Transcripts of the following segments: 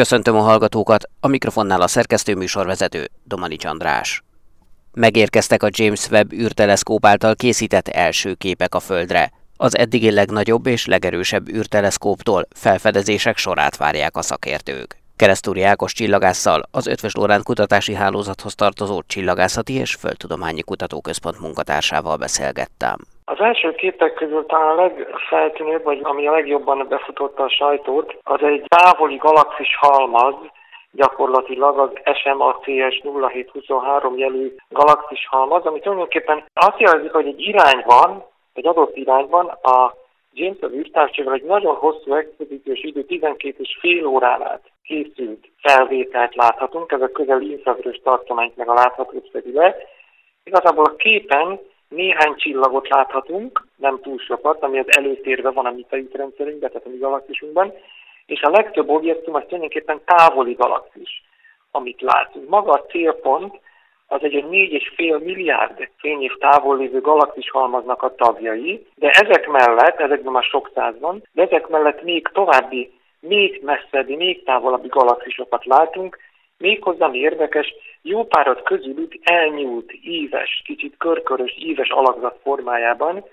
Köszöntöm a hallgatókat, a mikrofonnál a szerkesztő műsorvezető Domani András. Megérkeztek a James Webb űrteleszkóp által készített első képek a Földre. Az eddigi legnagyobb és legerősebb űrteleszkóptól felfedezések sorát várják a szakértők. Keresztúri Ákos csillagásszal az Ötvös Lórán kutatási hálózathoz tartozó Csillagászati és Földtudományi Kutatóközpont munkatársával beszélgettem. Az első képek közül talán a legfeltűnőbb, vagy ami a legjobban befutotta a sajtót, az egy távoli galaxis halmaz, gyakorlatilag az SMACS 0723 jelű galaxis halmaz, ami tulajdonképpen azt jelzi, hogy egy irányban, egy adott irányban a James Webb űrtávcsővel egy nagyon hosszú expedíciós idő, 12 és fél órán át készült felvételt láthatunk, ez a közel infravörös tartományt meg a látható le. Igazából a képen néhány csillagot láthatunk, nem túl sokat, ami az előtérve van a mi rendszerünkben, tehát a mi galaxisunkban, és a legtöbb objektum az tulajdonképpen távoli galaxis, amit látunk. Maga a célpont az egy 4,5 milliárd fényév távol lévő galaxis halmaznak a tagjai, de ezek mellett, ezekben már sok száz de ezek mellett még további, még messzebbi, még távolabbi galaxisokat látunk, Méghozzá mi érdekes, jó párat közülük elnyúlt íves, kicsit körkörös íves alakzat formájában,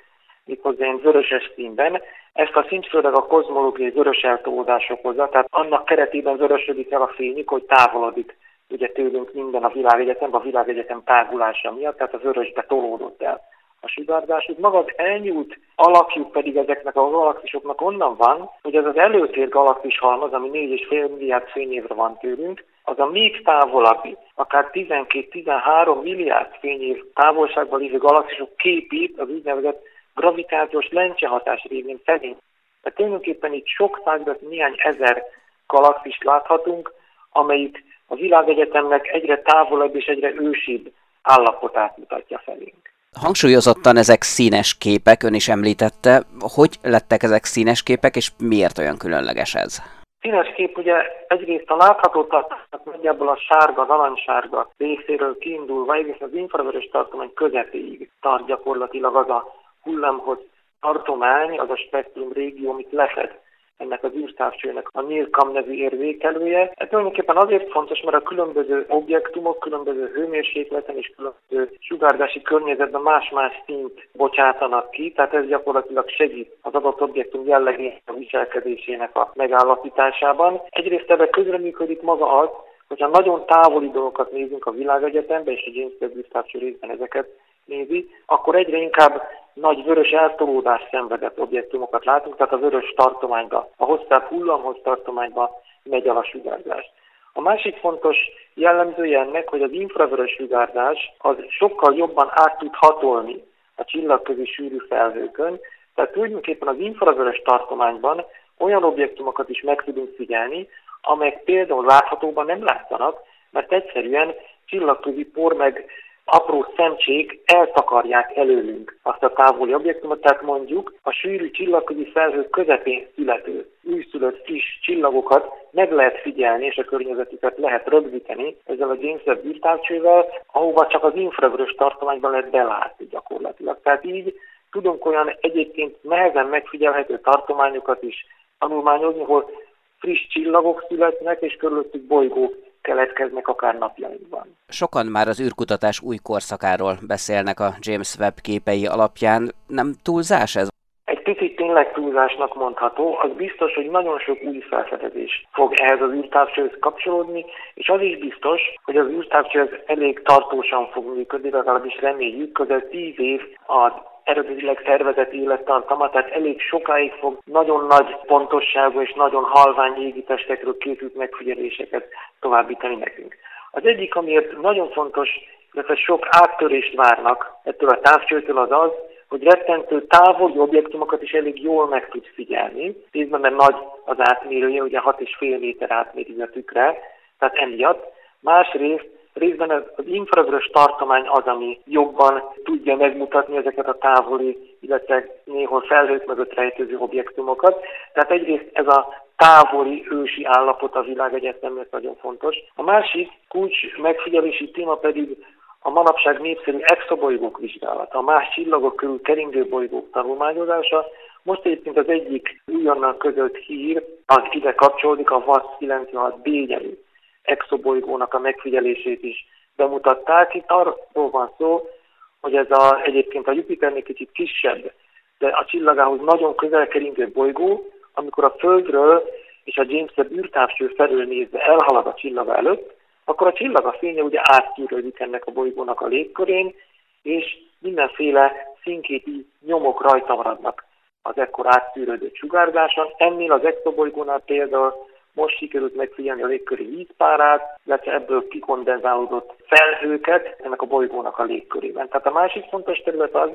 méghozzá ilyen vöröses színben. Ezt a szint főleg a kozmológiai vörös eltolódás okozza, tehát annak keretében vörösödik el a fényük, hogy távolodik ugye tőlünk minden a világegyetem, a világegyetem tágulása miatt, tehát az vörösbe tolódott el a sugárzásuk. Maga az elnyúlt alakjuk pedig ezeknek a galaxisoknak onnan van, hogy ez az előtér galaxis halmaz, ami 4,5 milliárd fényévre van tőlünk, az a még távolabbi, akár 12-13 milliárd fényév távolságban lévő galaxisok képét az úgynevezett gravitációs lencsehatás révén felé. Tehát tulajdonképpen itt sok százat, néhány ezer galaxist láthatunk, amelyik a világegyetemnek egyre távolabb és egyre ősibb állapotát mutatja felénk. Hangsúlyozottan ezek színes képek, ön is említette. Hogy lettek ezek színes képek, és miért olyan különleges ez? Színes kép ugye egyrészt a látható tartomány nagyjából a sárga, narancssárga részéről kiindulva egész az infravörös tartomány közepéig tart gyakorlatilag az a hullámhoz tartomány, az a spektrum régió, amit lefed ennek az űrtávcsőnek a NIRCam nevű érzékelője. Ez tulajdonképpen azért fontos, mert a különböző objektumok különböző hőmérsékleten és különböző sugárzási környezetben más-más szint bocsátanak ki, tehát ez gyakorlatilag segít az adott objektum jellegének a viselkedésének a megállapításában. Egyrészt ebben közreműködik maga az, hogyha nagyon távoli dolgokat nézünk a világegyetemben, és a James Webb részben ezeket nézi, akkor egyre inkább nagy vörös eltolódás szenvedett objektumokat látunk, tehát a vörös tartományba, a hosszább hullamhoz tartományba megy el a sugárzás. A másik fontos jellemzője ennek, hogy az infravörös sugárzás az sokkal jobban át tud hatolni a csillagközi sűrű felhőkön, tehát tulajdonképpen az infravörös tartományban olyan objektumokat is meg tudunk figyelni, amelyek például láthatóban nem látszanak, mert egyszerűen csillagközi por meg apró szemcsék eltakarják előlünk azt a távoli objektumot, tehát mondjuk a sűrű csillagközi felhő közepén születő, újszülött friss csillagokat meg lehet figyelni, és a környezetüket lehet rögzíteni ezzel a James Webb űrtávcsővel, ahova csak az infravörös tartományban lehet belátni gyakorlatilag. Tehát így tudunk olyan egyébként nehezen megfigyelhető tartományokat is tanulmányozni, ahol friss csillagok születnek, és körülöttük bolygók keletkeznek akár napjainkban. Sokan már az űrkutatás új korszakáról beszélnek a James Webb képei alapján. Nem túlzás ez? Egy picit tényleg túlzásnak mondható, az biztos, hogy nagyon sok új felfedezés fog ehhez az űrtávcsőhöz kapcsolódni, és az is biztos, hogy az űrtávcső elég tartósan fog működni, legalábbis reméljük, közel tíz év az eredetileg tervezett élettartama, tehát elég sokáig fog nagyon nagy pontosságú és nagyon halvány égitestekről készült megfigyeléseket továbbítani nekünk. Az egyik, amiért nagyon fontos, illetve sok áttörést várnak ettől a távcsőtől az az, hogy rettentő távoli objektumokat is elég jól meg tud figyelni. Részben, mert nagy az átmérője, ugye 6,5 méter átméri a tükre, tehát emiatt. Másrészt Részben az infravörös tartomány az, ami jobban tudja megmutatni ezeket a távoli, illetve néhol felhők mögött rejtőző objektumokat. Tehát egyrészt ez a távoli ősi állapot a világegyetemnek nagyon fontos. A másik kulcs megfigyelési téma pedig a manapság népszerű exobolygók vizsgálata, a más csillagok körül keringő bolygók tanulmányozása, Most egyébként az egyik újonnan között hír, az ide kapcsolódik, a VASZ 96 b exobolygónak a megfigyelését is bemutatták. Itt arról van szó, hogy ez a, egyébként a Jupiternél kicsit kisebb, de a csillagához nagyon közel keringő bolygó, amikor a Földről és a James Webb űrtávcső felől nézve elhalad a csillaga előtt, akkor a csillaga fénye ugye áttűrődik ennek a bolygónak a légkörén, és mindenféle színképi nyomok rajta maradnak az ekkor áttűrődött sugárzáson. Ennél az exobolygónál például most sikerült megfigyelni a légköri vízpárát, illetve ebből kikondenzálódott felhőket ennek a bolygónak a légkörében. Tehát a másik fontos terület az,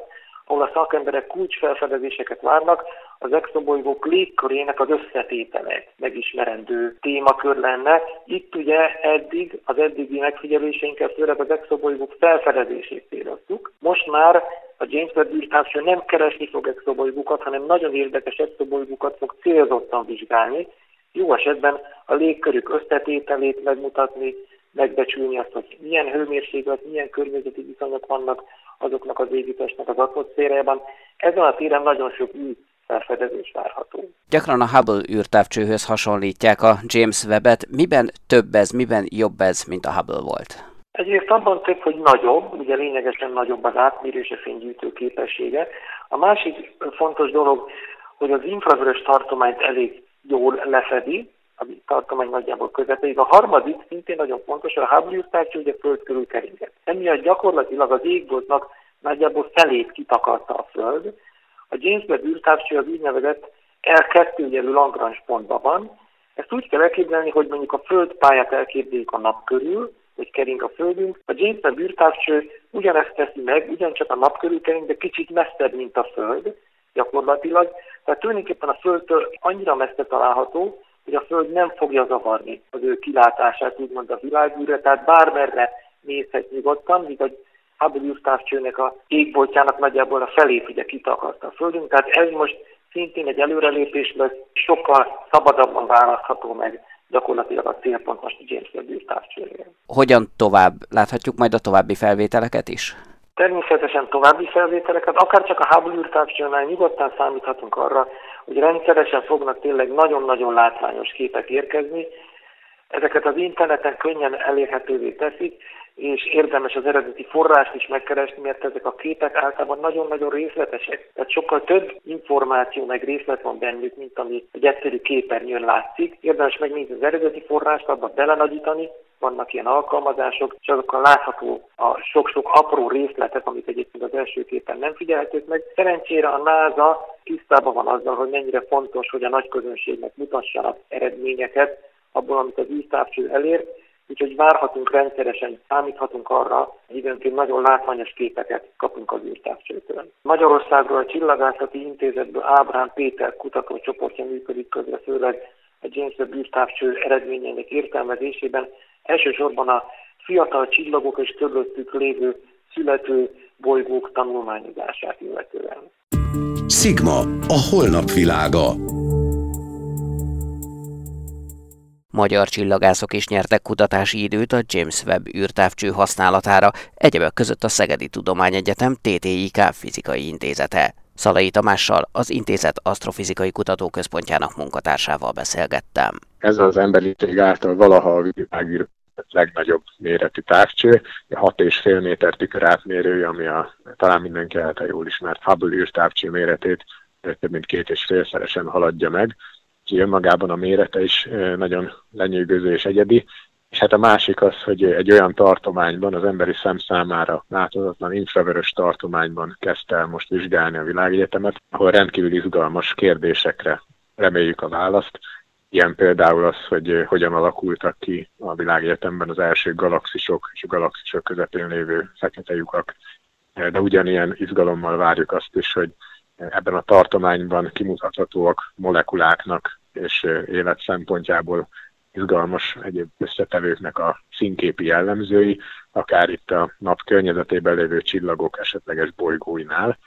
ahol a szakemberek kulcsfelfedezéseket várnak, az exobolygók légkörének az összetétele megismerendő témakör lenne. Itt ugye eddig, az eddigi megfigyeléseinkkel főleg az exobolygók felfedezését céloztuk. Most már a James Webb űrtávcső nem keresni fog exobolygókat, hanem nagyon érdekes exobolygókat fog célzottan vizsgálni, jó esetben a légkörük összetételét megmutatni, megbecsülni azt, hogy milyen hőmérséklet, milyen környezeti viszonyok vannak azoknak az égitestnek az atmoszférájában. Ezen a téren nagyon sok új felfedezés várható. Gyakran a Hubble űrtávcsőhöz hasonlítják a James Webb-et. Miben több ez, miben jobb ez, mint a Hubble volt? Egyrészt abban több, hogy nagyobb, ugye lényegesen nagyobb az átmérés fénygyűjtő képessége. A másik fontos dolog, hogy az infravörös tartományt elég jól lefedi, a tartomány nagyjából közepéig. A harmadik szintén nagyon fontos, a Hubble űrtávcső ugye föld körül keringet. Emiatt gyakorlatilag az égboltnak nagyjából felét kitakarta a Föld. A James Webb űrtávcső az úgynevezett L2 jelű Lagrange pontban van. Ezt úgy kell elképzelni, hogy mondjuk a Föld pályát elképzeljük a nap körül, hogy kering a Földünk. A James Webb űrtávcső ugyanezt teszi meg, ugyancsak a nap körül kering, de kicsit messzebb, mint a Föld gyakorlatilag. Tehát tulajdonképpen a Földtől annyira messze található, hogy a Föld nem fogja zavarni az ő kilátását, úgymond a világűrre, tehát bármerre nézhet nyugodtan, míg a Hubble űrtávcsőnek a égboltjának nagyjából a felét ugye kitakarta a Földünk, tehát ez most szintén egy előrelépés lesz, sokkal szabadabban választható meg gyakorlatilag a célpont most James Webb űrtávcsőre. Hogyan tovább? Láthatjuk majd a további felvételeket is? Természetesen további felvételeket, akár csak a Hubble űrtávcsőnál nyugodtan számíthatunk arra, hogy rendszeresen fognak tényleg nagyon-nagyon látványos képek érkezni. Ezeket az interneten könnyen elérhetővé teszik, és érdemes az eredeti forrást is megkeresni, mert ezek a képek általában nagyon-nagyon részletesek. Tehát sokkal több információ meg részlet van bennük, mint ami egy egyszerű képernyőn látszik. Érdemes megnézni az eredeti forrást, abba belenagyítani, vannak ilyen alkalmazások, és azokkal látható a sok-sok apró részletek, amit egyébként az első képen nem figyelhetők meg. Szerencsére a NASA tisztában van azzal, hogy mennyire fontos, hogy a nagy közönségnek mutassanak eredményeket abból, amit az űrtávcső elér, úgyhogy várhatunk rendszeresen, számíthatunk arra, hogy időnként nagyon látványos képeket kapunk az űrtávcsőtől. Magyarországról a Csillagászati Intézetből Ábrán Péter kutatócsoportja működik közre, főleg a James Webb eredményeinek értelmezésében, elsősorban a fiatal csillagok és körülöttük lévő születő bolygók tanulmányozását illetően. Sigma, a holnap világa. Magyar csillagászok is nyertek kutatási időt a James Webb űrtávcső használatára, egyebek között a Szegedi Tudományegyetem TTIK fizikai intézete. Szalai Tamással, az intézet asztrofizikai kutatóközpontjának munkatársával beszélgettem. Ez az emberiség által valaha a világ legnagyobb méretű távcső, 6,5 méter tükörátmérője, ami a, talán mindenki által jól ismert Hubble űrtávcső méretét több mint két és félszeresen haladja meg. Úgyhogy önmagában a mérete is nagyon lenyűgöző és egyedi. És hát a másik az, hogy egy olyan tartományban, az emberi szem számára láthatatlan infravörös tartományban kezdte el most vizsgálni a világegyetemet, ahol rendkívül izgalmas kérdésekre reméljük a választ. Ilyen például az, hogy hogyan alakultak ki a világegyetemben az első galaxisok és a galaxisok közepén lévő fekete lyukak. De ugyanilyen izgalommal várjuk azt is, hogy ebben a tartományban kimutathatóak molekuláknak és élet szempontjából izgalmas egyéb összetevőknek a színképi jellemzői, akár itt a nap környezetében lévő csillagok esetleges bolygóinál,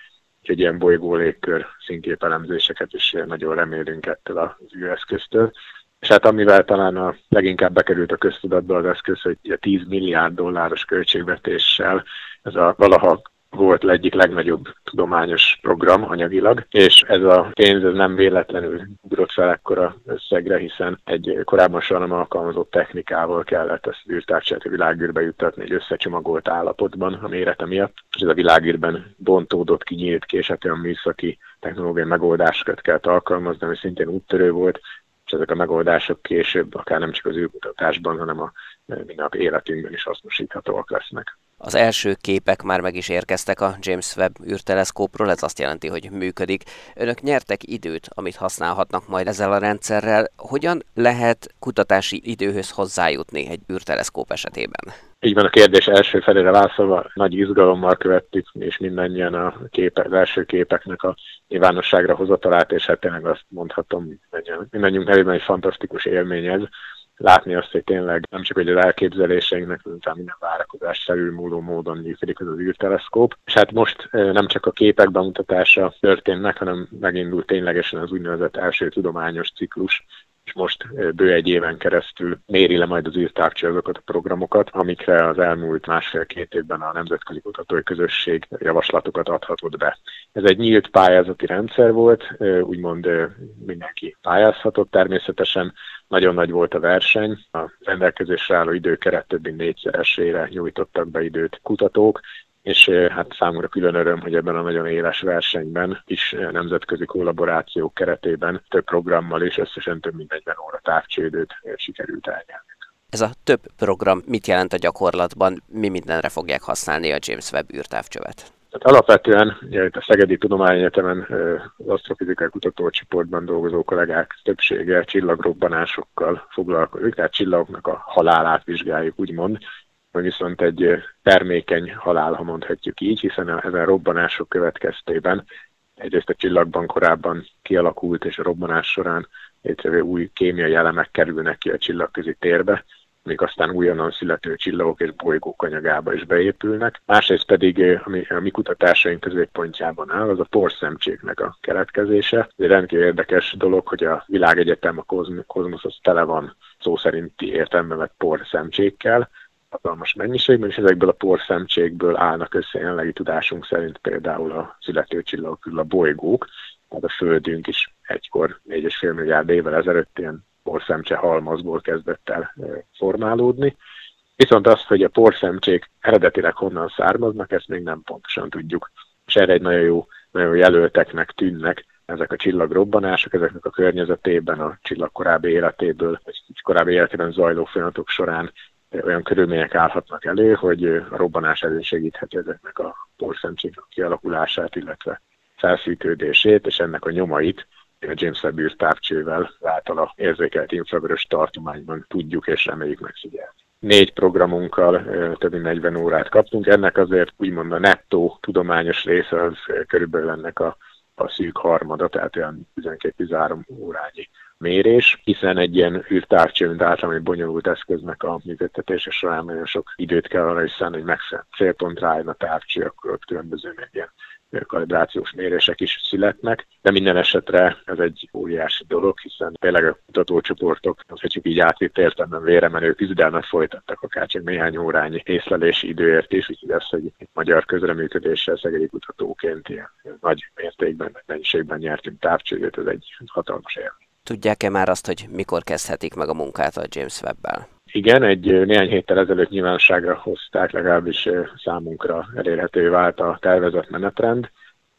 úgyhogy ilyen bolygó légkör színképelemzéseket is nagyon remélünk ettől az űreszköztől. És hát amivel talán a leginkább bekerült a köztudatba az eszköz, hogy 10 milliárd dolláros költségvetéssel ez a valaha volt egyik legnagyobb tudományos program anyagilag, és ez a pénz ez nem véletlenül ugrott fel ekkora összegre, hiszen egy korábban soha nem alkalmazott technikával kellett ezt az űrtárcsát a világűrbe juttatni egy összecsomagolt állapotban a mérete miatt, és ez a világűrben bontódott ki, nyílt ki, és hát olyan műszaki technológiai megoldásokat kellett alkalmazni, ami szintén úttörő volt, és ezek a megoldások később akár nem csak az űrkutatásban, hanem a mindennap életünkben is hasznosíthatóak lesznek. Az első képek már meg is érkeztek a James Webb űrteleszkópról, ez azt jelenti, hogy működik. Önök nyertek időt, amit használhatnak majd ezzel a rendszerrel. Hogyan lehet kutatási időhöz hozzájutni egy űrteleszkóp esetében? Így van a kérdés első felére válaszolva, nagy izgalommal követtük, és mindannyian a képe, az első képeknek a nyilvánosságra hozatalát, és hát tényleg azt mondhatom, mindannyiunk nevében egy fantasztikus élmény ez, látni azt, hogy tényleg nem csak hogy az elképzeléseinknek, hanem minden várakozás felülmúló módon működik ez az űrteleszkóp. És hát most nem csak a képek bemutatása történt meg, hanem megindult ténylegesen az úgynevezett első tudományos ciklus, és most bő egy éven keresztül méri le majd az űrtávcső azokat a programokat, amikre az elmúlt másfél-két évben a Nemzetközi Kutatói Közösség javaslatokat adhatott be. Ez egy nyílt pályázati rendszer volt, úgymond mindenki pályázhatott természetesen, nagyon nagy volt a verseny, a rendelkezésre álló időkeret több mint négyszeresére nyújtottak be időt kutatók, és hát számomra külön öröm, hogy ebben a nagyon éles versenyben is nemzetközi kollaborációk keretében több programmal és összesen több mint 40 óra távcsődőt sikerült elnyerni. Ez a több program mit jelent a gyakorlatban, mi mindenre fogják használni a James Webb űrtávcsövet? Tehát alapvetően itt a Szegedi Tudományegyetemen az asztrofizikai kutatócsoportban dolgozó kollégák többsége csillagrobbanásokkal foglalkozik, tehát csillagoknak a halálát vizsgáljuk, úgymond, vagy viszont egy termékeny halál, ha mondhatjuk így, hiszen ezen robbanások következtében egyrészt a csillagban korábban kialakult, és a robbanás során létrejövő új kémiai elemek kerülnek ki a csillagközi térbe, amik aztán újonnan születő csillagok és bolygók anyagába is beépülnek. Másrészt pedig, ami a mi kutatásaink középpontjában áll, az a porszemcséknek a keletkezése. Ez egy rendkívül érdekes dolog, hogy a világegyetem, a kozmosz az tele van szó szerinti értelme vett porszemcsékkel, hatalmas mennyiségben, és ezekből a porszemcsékből állnak össze jelenlegi tudásunk szerint például a születő csillagok a bolygók, tehát a Földünk is egykor 4,5 milliárd évvel ezelőtt ilyen porszemcse halmazból kezdett el formálódni. Viszont azt, hogy a porszemcsék eredetileg honnan származnak, ezt még nem pontosan tudjuk. És erre egy nagyon jó, nagyon jelölteknek tűnnek ezek a csillagrobbanások, ezeknek a környezetében, a csillag korábbi életéből, vagy korábbi életében zajló folyamatok során olyan körülmények állhatnak elő, hogy a robbanás elősegítheti ezeknek a porszemcséknek kialakulását, illetve felszítődését, és ennek a nyomait a James Webb űrtávcsővel általa érzékelt infravörös tartományban tudjuk és reméljük megfigyelni. Négy programunkkal több mint 40 órát kaptunk, ennek azért úgymond a nettó tudományos része az körülbelül ennek a, a szűk harmada, tehát olyan 12-13 órányi mérés, hiszen egy ilyen űrtávcső, mint általában egy bonyolult eszköznek a működtetése során nagyon sok időt kell arra is hogy megfelelően célpontra álljon a távcső, akkor ott különböző még ilyen kalibrációs mérések is születnek, de minden esetre ez egy óriási dolog, hiszen tényleg a kutatócsoportok, az, hogy csak így átvitt értelemben véremenő küzdelmet folytattak akár csak néhány órányi észlelési időért is, úgyhogy ez, hogy magyar közreműködéssel szegedi kutatóként ilyen nagy mértékben, mennyiségben nyertünk távcsődöt, ez egy hatalmas élmény. Tudják-e már azt, hogy mikor kezdhetik meg a munkát a James Webb-el? Igen, egy néhány héttel ezelőtt nyilvánosságra hozták, legalábbis számunkra elérhető vált a tervezett menetrend.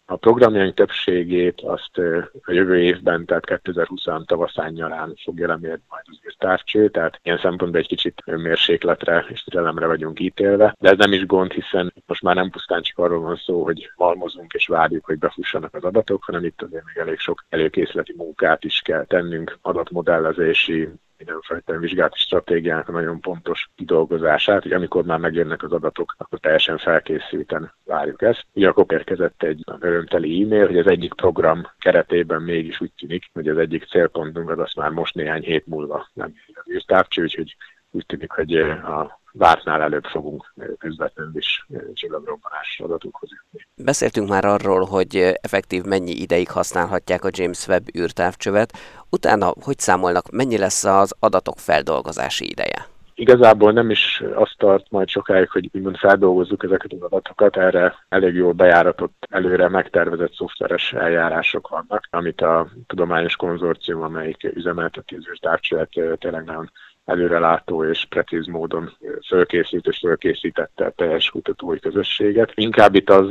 A programjaink többségét azt a jövő évben, tehát 2020 tavaszán nyarán fogja lemérni majd az írtárcső, tehát ilyen szempontból egy kicsit mérsékletre és türelemre vagyunk ítélve, de ez nem is gond, hiszen most már nem pusztán csak arról van szó, hogy malmozunk és várjuk, hogy befussanak az adatok, hanem itt azért még elég sok előkészleti munkát is kell tennünk, adatmodellezési, mindenfajta vizsgálati stratégiának a nagyon pontos kidolgozását, hogy amikor már megjönnek az adatok, akkor teljesen felkészülten várjuk ezt. Ugyanakkor érkezett egy örömteli e-mail, hogy az egyik program keretében mégis úgy tűnik, hogy az egyik célpontunk az azt már most néhány hét múlva nem írtávcső, úgyhogy úgy tűnik, hogy a vártnál előbb fogunk közvetlenül is csillagrobbanás adatokhoz jutni. Beszéltünk már arról, hogy effektív mennyi ideig használhatják a James Webb űrtávcsövet, utána hogy számolnak, mennyi lesz az adatok feldolgozási ideje? Igazából nem is azt tart majd sokáig, hogy úgymond feldolgozzuk ezeket az adatokat, erre elég jól bejáratott, előre megtervezett szoftveres eljárások vannak, amit a tudományos konzorcium, amelyik üzemelteti az távcsövet tényleg nagyon előrelátó és precíz módon fölkészült és fölkészítette a teljes kutatói közösséget. Inkább itt az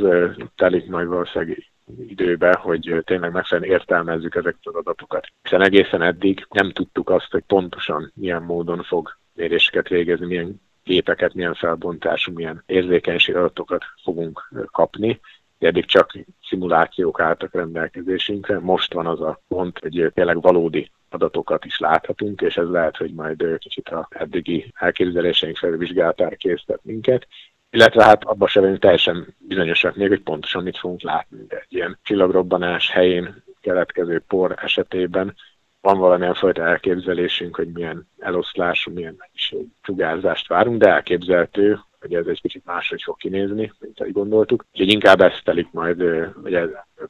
telik majd valószínűleg időbe, hogy tényleg megfelelően értelmezzük ezeket az adatokat. Hiszen egészen eddig nem tudtuk azt, hogy pontosan milyen módon fog méréseket végezni, milyen képeket, milyen felbontású, milyen érzékenység adatokat fogunk kapni. Eddig csak szimulációk álltak rendelkezésünkre, most van az a pont, hogy tényleg valódi adatokat is láthatunk, és ez lehet, hogy majd kicsit a eddigi elképzeléseink felvizsgálatára készített minket, illetve hát abban sem vagyunk teljesen bizonyosak még, hogy pontosan mit fogunk látni. De egy ilyen csillagrobbanás helyén keletkező por esetében van valamilyen fajta elképzelésünk, hogy milyen eloszlású, milyen mennyiség sugárzást várunk, de elképzelhető, hogy ez egy kicsit máshogy fog kinézni, mint ahogy gondoltuk. Úgyhogy inkább ez telik majd, vagy ez,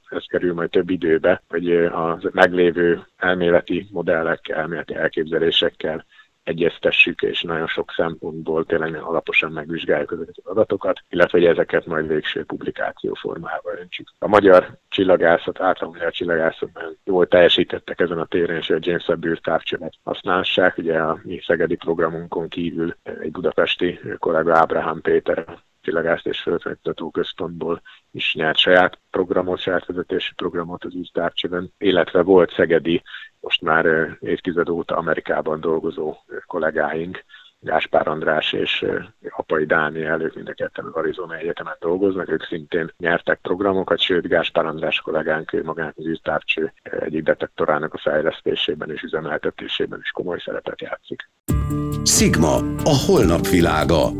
ez kerül majd több időbe, hogy a meglévő elméleti modellek, elméleti elképzelésekkel egyeztessük, és nagyon sok szempontból tényleg alaposan megvizsgáljuk ezeket az adatokat, illetve hogy ezeket majd végső publikáció formába öntsük. A magyar csillagászat, általában magyar csillagászat nagyon jól teljesítettek ezen a téren, és a James Webb űrtávcsövet használják. Ugye a mi szegedi programunkon kívül egy budapesti kollega Ábrahám Péter csillagász és földfejtető központból is nyert saját programot, saját vezetési programot az űrtávcsöven, illetve volt szegedi most már évtized óta Amerikában dolgozó kollégáink, Gáspár András és Apai Dániel, ők mind a ketten az Arizona Egyetemen dolgoznak, ők szintén nyertek programokat, sőt Gáspár András kollégánk, ő magának az űrtávcső egyik detektorának a fejlesztésében és üzemeltetésében is komoly szerepet játszik. Sigma, a holnap világa.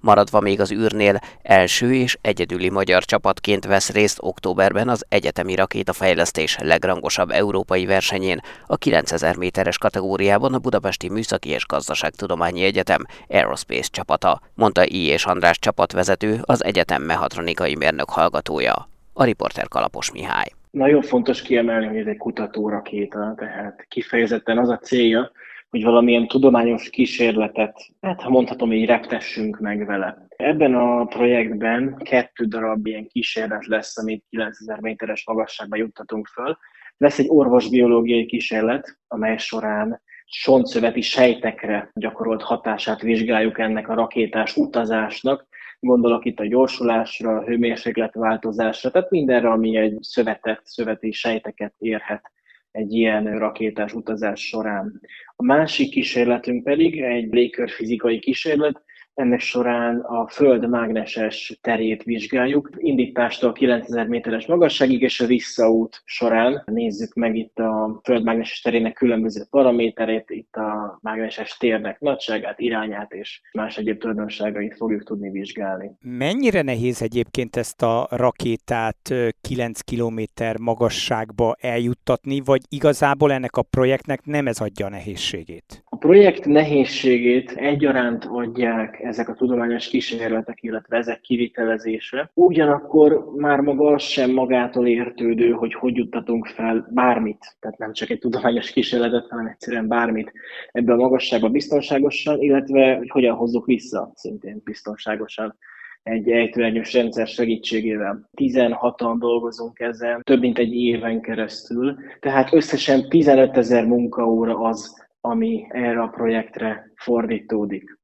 Maradva még az űrnél, első és egyedüli magyar csapatként vesz részt októberben az egyetemi rakétafejlesztés legrangosabb európai versenyén, a 9000 méteres kategóriában a Budapesti Műszaki és Gazdaságtudományi Egyetem Aerospace csapata, mondta I. és András csapatvezető, az egyetem mehatronikai mérnök hallgatója. A riporter Kalapos Mihály. Nagyon fontos kiemelni, hogy ez egy kutatórakéta, tehát kifejezetten az a célja, hogy valamilyen tudományos kísérletet, hát ha mondhatom így, reptessünk meg vele. Ebben a projektben kettő darab ilyen kísérlet lesz, amit 9000 méteres magasságba juttatunk föl. Lesz egy orvosbiológiai kísérlet, amely során sontszöveti sejtekre gyakorolt hatását vizsgáljuk ennek a rakétás utazásnak. Gondolok itt a gyorsulásra, a hőmérsékletváltozásra, tehát mindenre, ami egy szövetet, szöveti sejteket érhet egy ilyen rakétás utazás során. A másik kísérletünk pedig egy légkörfizikai kísérlet, ennek során a Föld mágneses terét vizsgáljuk, indítástól 9000 méteres magasságig, és a visszaút során nézzük meg itt a Föld mágneses terének különböző paraméterét, itt a mágneses térnek nagyságát, irányát és más egyéb tulajdonságait fogjuk tudni vizsgálni. Mennyire nehéz egyébként ezt a rakétát 9 km magasságba eljuttatni, vagy igazából ennek a projektnek nem ez adja a nehézségét? A projekt nehézségét egyaránt adják ezek a tudományos kísérletek, illetve ezek kivitelezése. Ugyanakkor már maga az sem magától értődő, hogy hogy juttatunk fel bármit, tehát nem csak egy tudományos kísérletet, hanem egyszerűen bármit ebbe a magasságba biztonságosan, illetve hogy hogyan hozzuk vissza szintén biztonságosan egy ejtőernyős rendszer segítségével. 16-an dolgozunk ezen, több mint egy éven keresztül, tehát összesen 15 ezer munkaóra az, ami erre a projektre fordítódik.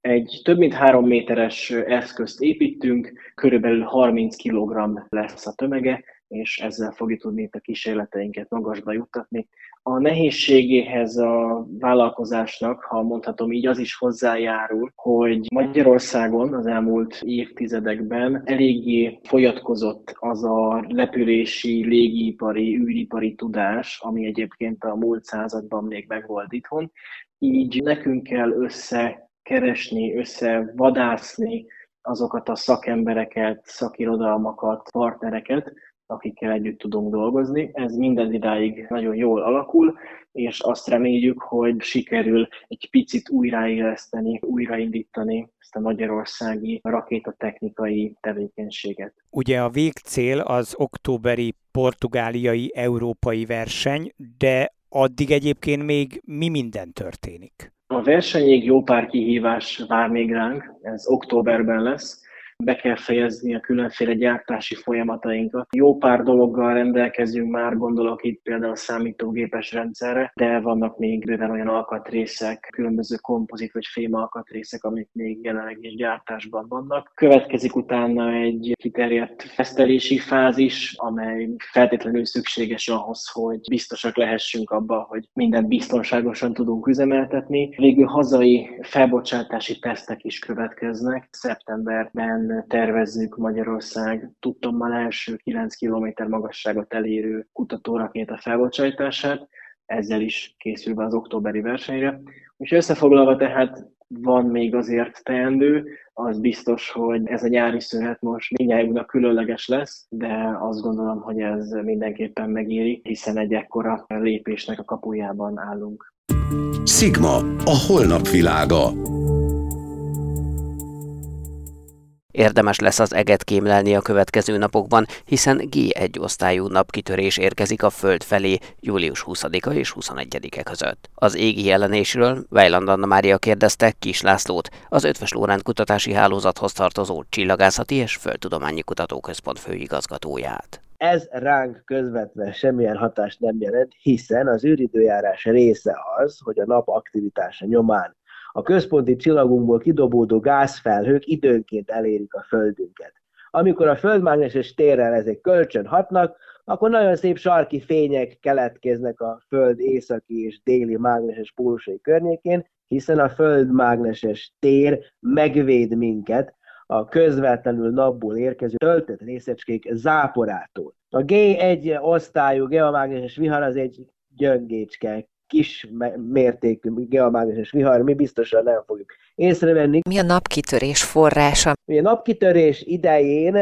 Egy több mint három méteres eszközt építünk, körülbelül 30 kg lesz a tömege, és ezzel fogjuk tudni itt a kísérleteinket magasba juttatni. A nehézségéhez a vállalkozásnak, ha mondhatom így, az is hozzájárul, hogy Magyarországon az elmúlt évtizedekben eléggé folyatkozott az a repülési, légipari, űripari tudás, ami egyébként a múlt században még megvolt itthon. Így nekünk kell össze keresni, összevadászni azokat a szakembereket, szakirodalmakat, partnereket, akikkel együtt tudunk dolgozni. Ez minden idáig nagyon jól alakul, és azt reméljük, hogy sikerül egy picit újraéleszteni, újraindítani ezt a magyarországi rakétatechnikai tevékenységet. Ugye a végcél az októberi portugáliai európai verseny, de addig egyébként még mi minden történik? A versenyig jó pár kihívás vár még ránk, ez októberben lesz be kell fejezni a különféle gyártási folyamatainkat. Jó pár dologgal rendelkezünk már, gondolok itt például a számítógépes rendszerre, de vannak még bőven olyan alkatrészek, különböző kompozit vagy fém alkatrészek, amik még jelenleg is gyártásban vannak. Következik utána egy kiterjedt fesztelési fázis, amely feltétlenül szükséges ahhoz, hogy biztosak lehessünk abban, hogy mindent biztonságosan tudunk üzemeltetni. Végül hazai felbocsátási tesztek is következnek. Szeptemberben tervezzük Magyarország tudtommal első 9 km magasságot elérő kutatórakéta felbocsátását, ezzel is készülve az októberi versenyre. Úgyhogy összefoglalva tehát van még azért teendő, az biztos, hogy ez a nyári szünet most mindjárt különleges lesz, de azt gondolom, hogy ez mindenképpen megéri, hiszen egy ekkora lépésnek a kapujában állunk. Sigma, a holnap világa. Érdemes lesz az eget kémlelni a következő napokban, hiszen G1 osztályú napkitörés érkezik a Föld felé július 20-a és 21-e között. Az égi jelenésről Weiland Anna Mária kérdezte Kis Lászlót, az Ötves Lóránt Kutatási Hálózathoz tartozó Csillagászati és Földtudományi Kutatóközpont főigazgatóját ez ránk közvetve semmilyen hatást nem jelent, hiszen az űridőjárás része az, hogy a nap aktivitása nyomán a központi csillagunkból kidobódó gázfelhők időnként elérik a Földünket. Amikor a földmágneses térrel ezek kölcsön hatnak, akkor nagyon szép sarki fények keletkeznek a Föld északi és déli mágneses pólusai környékén, hiszen a földmágneses tér megvéd minket a közvetlenül napból érkező töltött részecskék záporától. A G1 osztályú geomágneses vihar az egy gyöngécske, kis mértékű geomágneses vihar, mi biztosan nem fogjuk észrevenni. Mi a napkitörés forrása? Ugye a napkitörés idején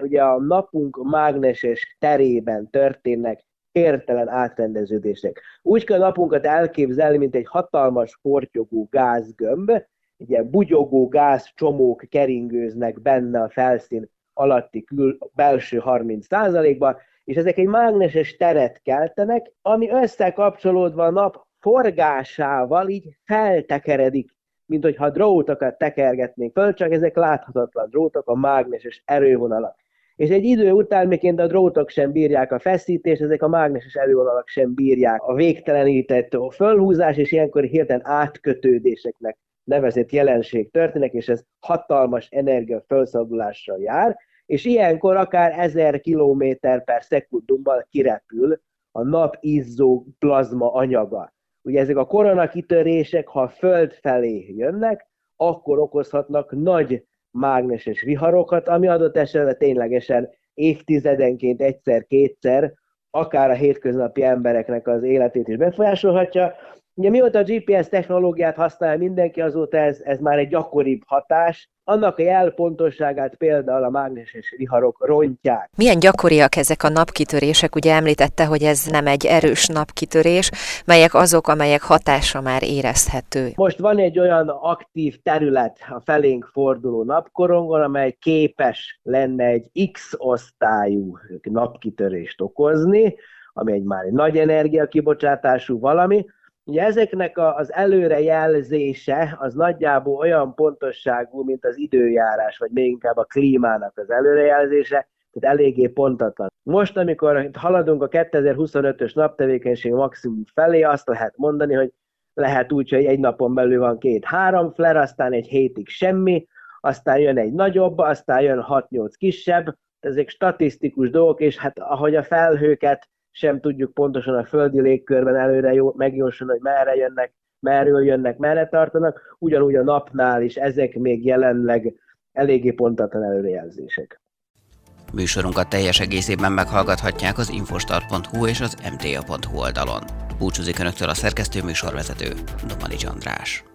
ugye a napunk mágneses terében történnek értelen átrendeződések. Úgy kell a napunkat elképzelni, mint egy hatalmas portyogó gázgömb, ugye bugyogó gázcsomók keringőznek benne a felszín alatti kül, belső 30%-ban, és ezek egy mágneses teret keltenek, ami összekapcsolódva a nap forgásával így feltekeredik, mint hogyha drótokat tekergetnénk föl, csak ezek láthatatlan drótok, a mágneses erővonalak. És egy idő után, miként a drótok sem bírják a feszítést, ezek a mágneses erővonalak sem bírják a végtelenített fölhúzás, és ilyenkor hirtelen átkötődéseknek nevezett jelenség történik, és ez hatalmas energia felszabadulással jár, és ilyenkor akár 1000 km per szekundummal kirepül a nap izzó plazma anyaga. Ugye ezek a koronakitörések, ha a Föld felé jönnek, akkor okozhatnak nagy mágneses viharokat, ami adott esetben ténylegesen évtizedenként egyszer-kétszer, akár a hétköznapi embereknek az életét is befolyásolhatja, Ugye mióta a GPS technológiát használ mindenki, azóta ez, ez már egy gyakoribb hatás. Annak a jelpontosságát például a mágneses viharok rontják. Milyen gyakoriak ezek a napkitörések? Ugye említette, hogy ez nem egy erős napkitörés, melyek azok, amelyek hatása már érezhető. Most van egy olyan aktív terület a felénk forduló napkorongon, amely képes lenne egy X-osztályú napkitörést okozni, ami egy már egy nagy energiakibocsátású valami, Ugye ezeknek az előrejelzése az nagyjából olyan pontosságú, mint az időjárás, vagy még inkább a klímának az előrejelzése, tehát eléggé pontatlan. Most, amikor haladunk a 2025-ös naptevékenység maximum felé, azt lehet mondani, hogy lehet úgy, hogy egy napon belül van két-három flare, aztán egy hétig semmi, aztán jön egy nagyobb, aztán jön 6-8 kisebb, ezek statisztikus dolgok, és hát ahogy a felhőket sem tudjuk pontosan a földi légkörben előre jó, megjósolni, hogy merre jönnek, merről jönnek, merre tartanak, ugyanúgy a napnál is ezek még jelenleg eléggé pontatlan előrejelzések. Műsorunkat teljes egészében meghallgathatják az infostar.hu és az mta.hu oldalon. Búcsúzik Önöktől a szerkesztő műsorvezető, Domani András.